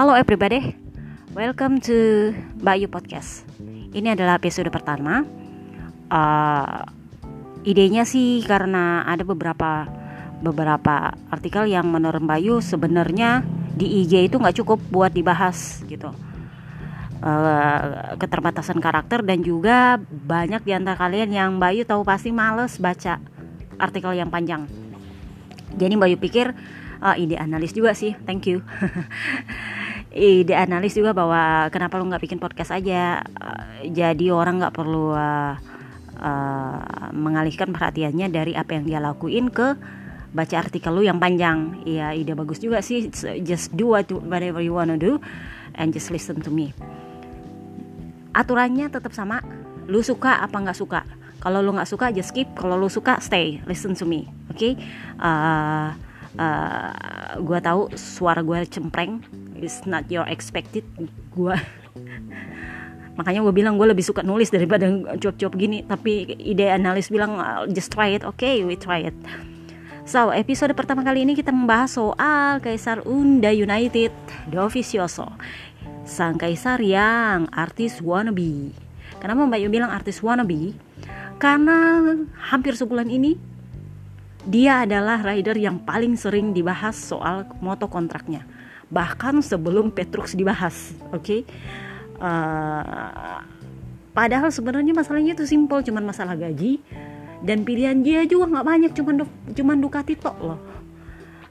Halo everybody, welcome to Bayu Podcast. Ini adalah episode pertama. Uh, idenya sih karena ada beberapa beberapa artikel yang menurut Bayu sebenarnya di IG itu nggak cukup buat dibahas gitu. Uh, keterbatasan karakter dan juga banyak di antara kalian yang Bayu tahu pasti males baca artikel yang panjang. Jadi Bayu pikir uh, ide analis juga sih, thank you. ide analis juga bahwa kenapa lu nggak bikin podcast aja? Uh, jadi orang nggak perlu uh, uh, mengalihkan perhatiannya dari apa yang dia lakuin ke baca artikel lu yang panjang. Iya ide bagus juga sih. Just do whatever you wanna do and just listen to me. Aturannya tetap sama. Lu suka apa nggak suka? Kalau lu nggak suka just skip. Kalau lu suka stay. Listen to me oke okay? uh, uh, gue tahu suara gue cempreng is not your expected gue makanya gue bilang gue lebih suka nulis daripada job-job gini. Tapi ide analis bilang just try it. Okay, we try it. So episode pertama kali ini kita membahas soal Kaisar Unda United Dovizioso sang kaisar yang artis wannabe. Kenapa Mbak Yu bilang artis wannabe? Karena hampir sebulan ini dia adalah rider yang paling sering dibahas soal moto kontraknya bahkan sebelum Petrus dibahas oke okay? uh, padahal sebenarnya masalahnya itu simpel cuman masalah gaji. Dan pilihan dia juga nggak banyak cuman cuman Ducati tok loh.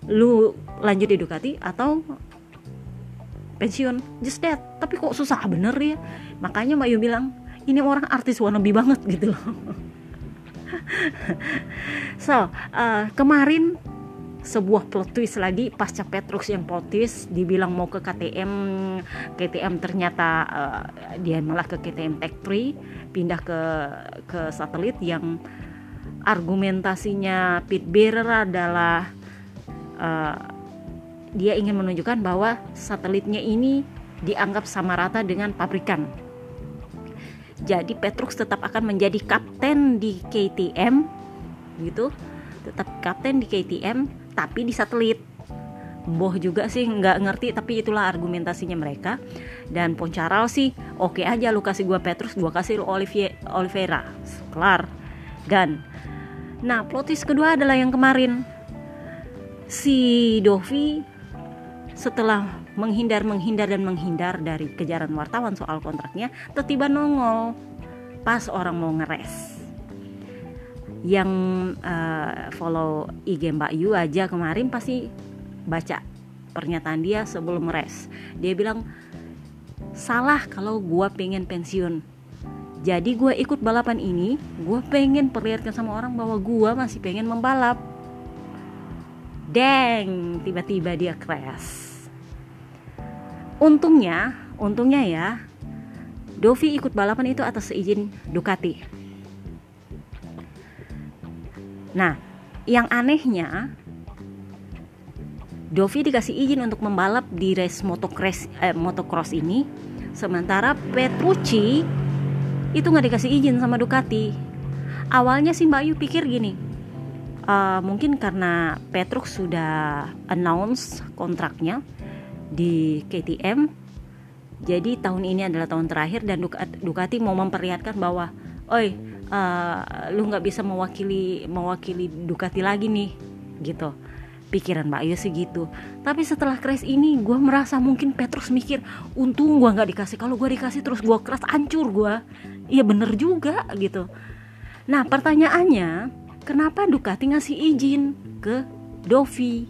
Lu lanjut di Ducati atau pensiun? Just that. Tapi kok susah bener ya? Makanya Mbak Yu bilang ini orang artis wannabe banget gitu loh. So uh, kemarin sebuah plot twist lagi pasca Petrus yang plot twist dibilang mau ke KTM KTM ternyata uh, dia malah ke KTM Tech 3 pindah ke ke satelit yang argumentasinya Pete Bearer adalah uh, dia ingin menunjukkan bahwa satelitnya ini dianggap sama rata dengan pabrikan. Jadi Petrus tetap akan menjadi kapten di KTM gitu. Tetap kapten di KTM tapi di satelit. Boh juga sih nggak ngerti tapi itulah argumentasinya mereka. Dan Poncaral sih oke okay aja lu kasih gua Petrus gua kasih lu Olivier Oliveira. Kelar. Gan. Nah plotis kedua adalah yang kemarin. Si Dovi setelah menghindar menghindar dan menghindar dari kejaran wartawan soal kontraknya tiba-tiba nongol. Pas orang mau ngeres yang uh, follow IG Mbak Yu aja kemarin pasti baca pernyataan dia sebelum res. Dia bilang salah kalau gue pengen pensiun. Jadi gue ikut balapan ini gue pengen perlihatkan sama orang bahwa gue masih pengen membalap. Deng tiba-tiba dia crash. Untungnya untungnya ya Dovi ikut balapan itu atas seizin Ducati Nah, yang anehnya Dovi dikasih izin untuk membalap di race motocross, eh, motocross ini, sementara Petrucci itu nggak dikasih izin sama Ducati. Awalnya sih Mbak Yu pikir gini, uh, mungkin karena Petrus sudah announce kontraknya di KTM, jadi tahun ini adalah tahun terakhir dan Ducati mau memperlihatkan bahwa, oi uh, lu nggak bisa mewakili mewakili Ducati lagi nih gitu. Pikiran Mbak Ayu gitu. Tapi setelah crash ini gue merasa mungkin Petrus mikir untung gue nggak dikasih. Kalau gue dikasih terus gue keras hancur gue iya bener juga gitu. Nah pertanyaannya kenapa Ducati ngasih izin ke Dovi?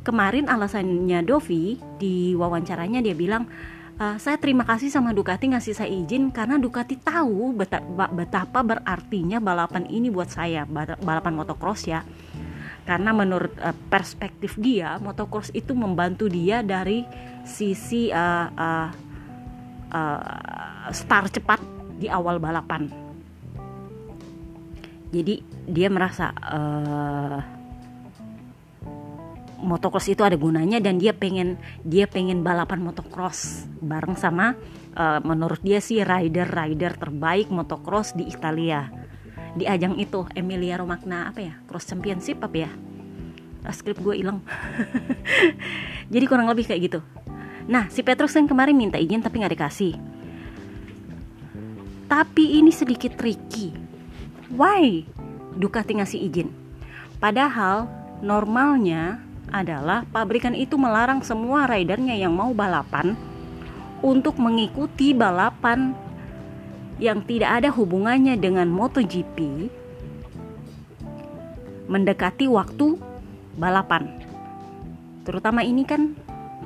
Kemarin alasannya Dovi di wawancaranya dia bilang uh, saya terima kasih sama Ducati ngasih saya izin karena Ducati tahu betapa berartinya balapan ini buat saya balapan motocross ya. Karena menurut uh, perspektif dia motocross itu membantu dia dari sisi uh, uh, uh, start cepat di awal balapan. Jadi dia merasa uh, motocross itu ada gunanya dan dia pengen dia pengen balapan motocross bareng sama uh, menurut dia sih rider-rider terbaik motocross di Italia di ajang itu Emilia Romagna apa ya cross championship apa ya ah, skrip gue hilang jadi kurang lebih kayak gitu Nah, si Petrus yang kemarin minta izin tapi nggak dikasih. Tapi ini sedikit tricky. Why Ducati ngasih izin? Padahal normalnya adalah pabrikan itu melarang semua ridernya yang mau balapan untuk mengikuti balapan yang tidak ada hubungannya dengan MotoGP mendekati waktu balapan. Terutama ini kan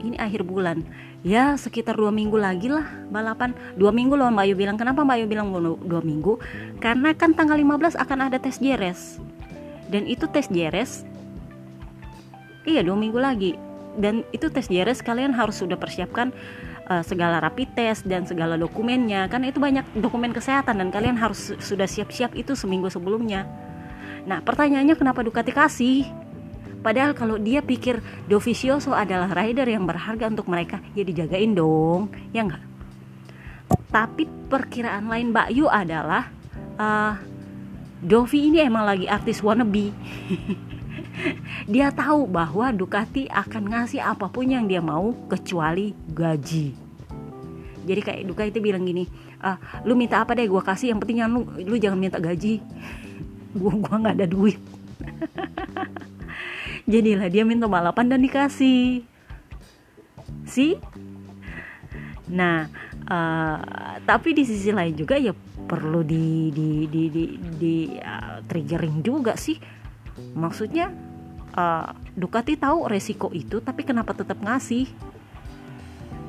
ini akhir bulan. Ya sekitar dua minggu lagi lah balapan. Dua minggu loh Mbak Ayu bilang. Kenapa Mbak Ayu bilang dua minggu? Karena kan tanggal 15 akan ada tes JRS dan itu tes JRS iya dua minggu lagi dan itu tes JRS kalian harus sudah persiapkan uh, segala rapid test dan segala dokumennya kan itu banyak dokumen kesehatan dan kalian harus sudah siap-siap itu seminggu sebelumnya nah pertanyaannya kenapa Ducati kasih Padahal kalau dia pikir Dovizioso adalah rider yang berharga untuk mereka, ya dijagain dong, ya enggak? Tapi perkiraan lain Mbak Yu adalah uh, Dovi ini emang lagi artis wannabe. dia tahu bahwa Ducati akan ngasih apa pun yang dia mau kecuali gaji. Jadi kayak Ducati bilang gini, ah, lu minta apa deh gue kasih, yang penting lu lu jangan minta gaji. gua gua nggak ada duit. jadilah dia minta balapan dan dikasih sih nah uh, tapi di sisi lain juga ya perlu di di di di, di uh, triggering juga sih maksudnya uh, Ducati tahu resiko itu tapi kenapa tetap ngasih?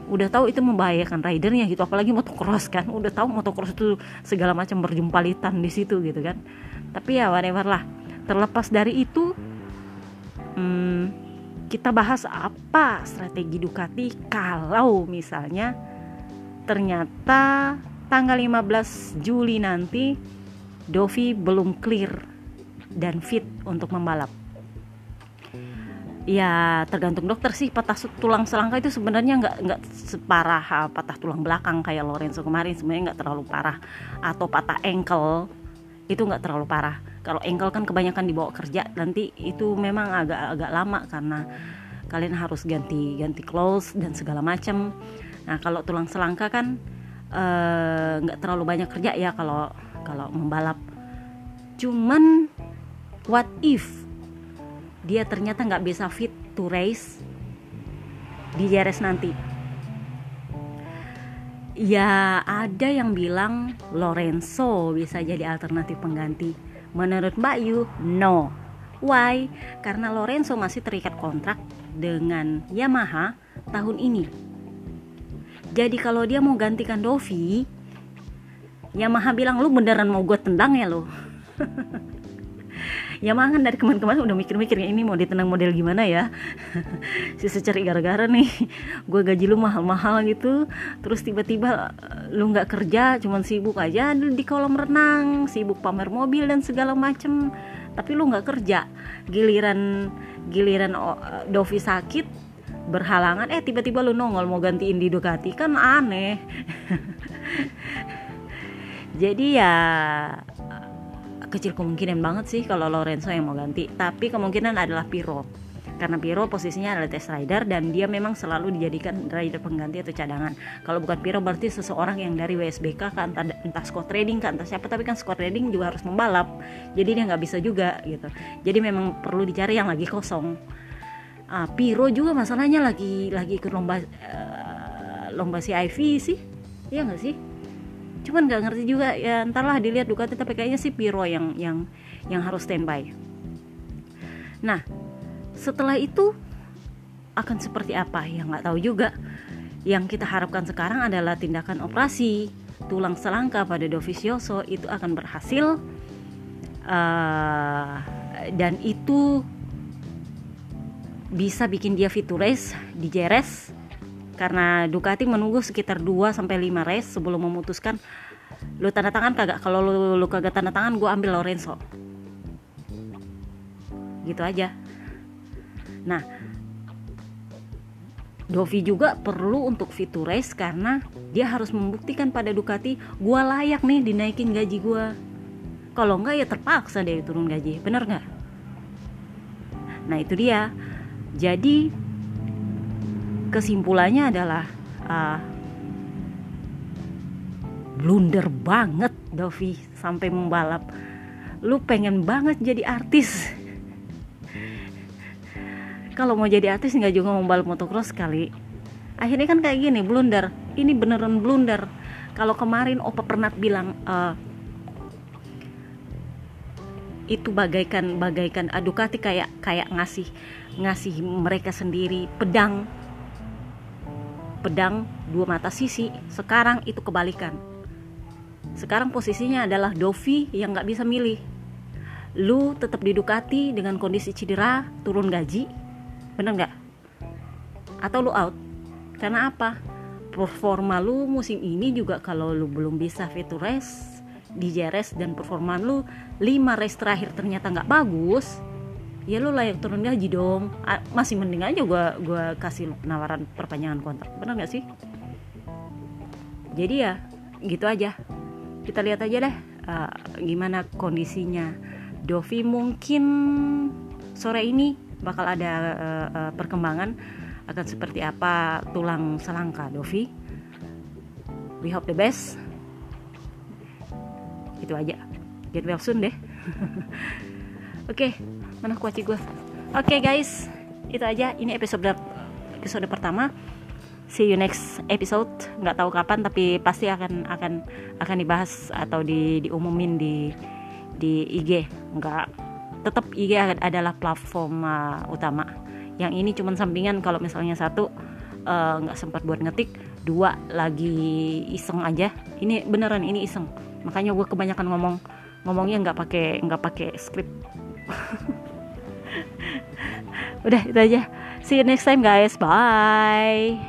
Udah tahu itu membahayakan ridernya gitu apalagi motocross kan. Udah tahu motocross itu segala macam berjumpalitan di situ gitu kan. Tapi ya whatever lah. Terlepas dari itu hmm, kita bahas apa strategi Ducati kalau misalnya ternyata tanggal 15 Juli nanti Dovi belum clear dan fit untuk membalap. Ya tergantung dokter sih. Patah tulang selangka itu sebenarnya nggak nggak separah ah, patah tulang belakang kayak Lorenzo kemarin. Sebenarnya nggak terlalu parah. Atau patah ankle itu nggak terlalu parah. Kalau ankle kan kebanyakan dibawa kerja. Nanti itu memang agak agak lama karena kalian harus ganti ganti clothes dan segala macam nah kalau tulang selangka kan eh, nggak terlalu banyak kerja ya kalau kalau membalap. Cuman what if dia ternyata nggak bisa fit to race di JRS nanti ya ada yang bilang Lorenzo bisa jadi alternatif pengganti Menurut Mbak Yu, no. Why? Karena Lorenzo masih terikat kontrak dengan Yamaha tahun ini. Jadi kalau dia mau gantikan Dovi, Yamaha bilang lu beneran mau gue tendang ya lo. Yamaha kan dari kemarin-kemarin udah mikir-mikir ya ini mau ditendang model gimana ya? Si seceri gara-gara nih. Gue gaji lu mahal-mahal gitu. Terus tiba-tiba eh, lu nggak kerja cuman sibuk aja di kolam renang sibuk pamer mobil dan segala macem. Tapi lu nggak kerja. Giliran giliran oh, Dovi sakit berhalangan eh tiba-tiba lu nongol mau gantiin di Ducati kan aneh. Jadi ya kecil kemungkinan banget sih kalau Lorenzo yang mau ganti. Tapi kemungkinan adalah Piro karena Piro posisinya adalah test rider dan dia memang selalu dijadikan rider pengganti atau cadangan. Kalau bukan Piro berarti seseorang yang dari WSBK kan entah, entah squad trading kan entah siapa tapi kan squad trading juga harus membalap. Jadi dia nggak bisa juga gitu. Jadi memang perlu dicari yang lagi kosong. Uh, Piro juga masalahnya lagi lagi ikut lomba uh, lomba CIV sih. Iya nggak sih cuman nggak ngerti juga ya entarlah dilihat Ducati tapi kayaknya sih Piro yang yang yang harus standby. Nah setelah itu akan seperti apa? Ya nggak tahu juga. Yang kita harapkan sekarang adalah tindakan operasi tulang selangka pada Dovizioso itu akan berhasil. Uh, dan itu bisa bikin dia fit race di JRS karena Ducati menunggu sekitar 2 sampai 5 race sebelum memutuskan lu tanda tangan kagak? Kalau lu, lu kagak tanda tangan gue ambil Lorenzo. Gitu aja. Nah Dovi juga perlu untuk fit to race karena dia harus membuktikan pada Ducati gue layak nih dinaikin gaji gue kalau enggak ya terpaksa deh turun gaji. Bener nggak? Nah itu dia. Jadi kesimpulannya adalah uh, blunder banget Dovi sampai membalap. Lu pengen banget jadi artis. Kalau mau jadi artis nggak juga membalap motocross kali. Akhirnya kan kayak gini blunder. Ini beneran blunder. Kalau kemarin Opa pernah bilang uh, itu bagaikan bagaikan Ducati kayak kayak ngasih ngasih mereka sendiri pedang pedang dua mata sisi sekarang itu kebalikan. Sekarang posisinya adalah Dovi yang nggak bisa milih. Lu tetap di Ducati dengan kondisi cedera turun gaji bener nggak? Atau lu out? Karena apa? Performa lu musim ini juga kalau lu belum bisa fit to race di JRS dan performa lu 5 race terakhir ternyata nggak bagus ya lu layak turun gaji dong. Masih mending aja gua gua kasih penawaran perpanjangan kontrak. Benar nggak sih? Jadi ya gitu aja. Kita lihat aja deh uh, gimana kondisinya. Dovi mungkin sore ini bakal ada uh, perkembangan akan seperti apa tulang selangka Dovi. We hope the best. Itu aja. Get well soon deh oke okay, mana kuaci gue oke okay, guys itu aja. Ini episode episode pertama. See you next episode. Nggak tahu kapan tapi pasti akan akan akan dibahas atau di diumumin di di IG nggak tetap IG adalah platform uh, utama. Yang ini cuma sampingan kalau misalnya satu uh, nggak sempat buat ngetik dua lagi iseng aja. Ini beneran ini iseng. Makanya gue kebanyakan ngomong ngomongnya nggak pakai nggak pakai script udah itu aja. See you next time guys. Bye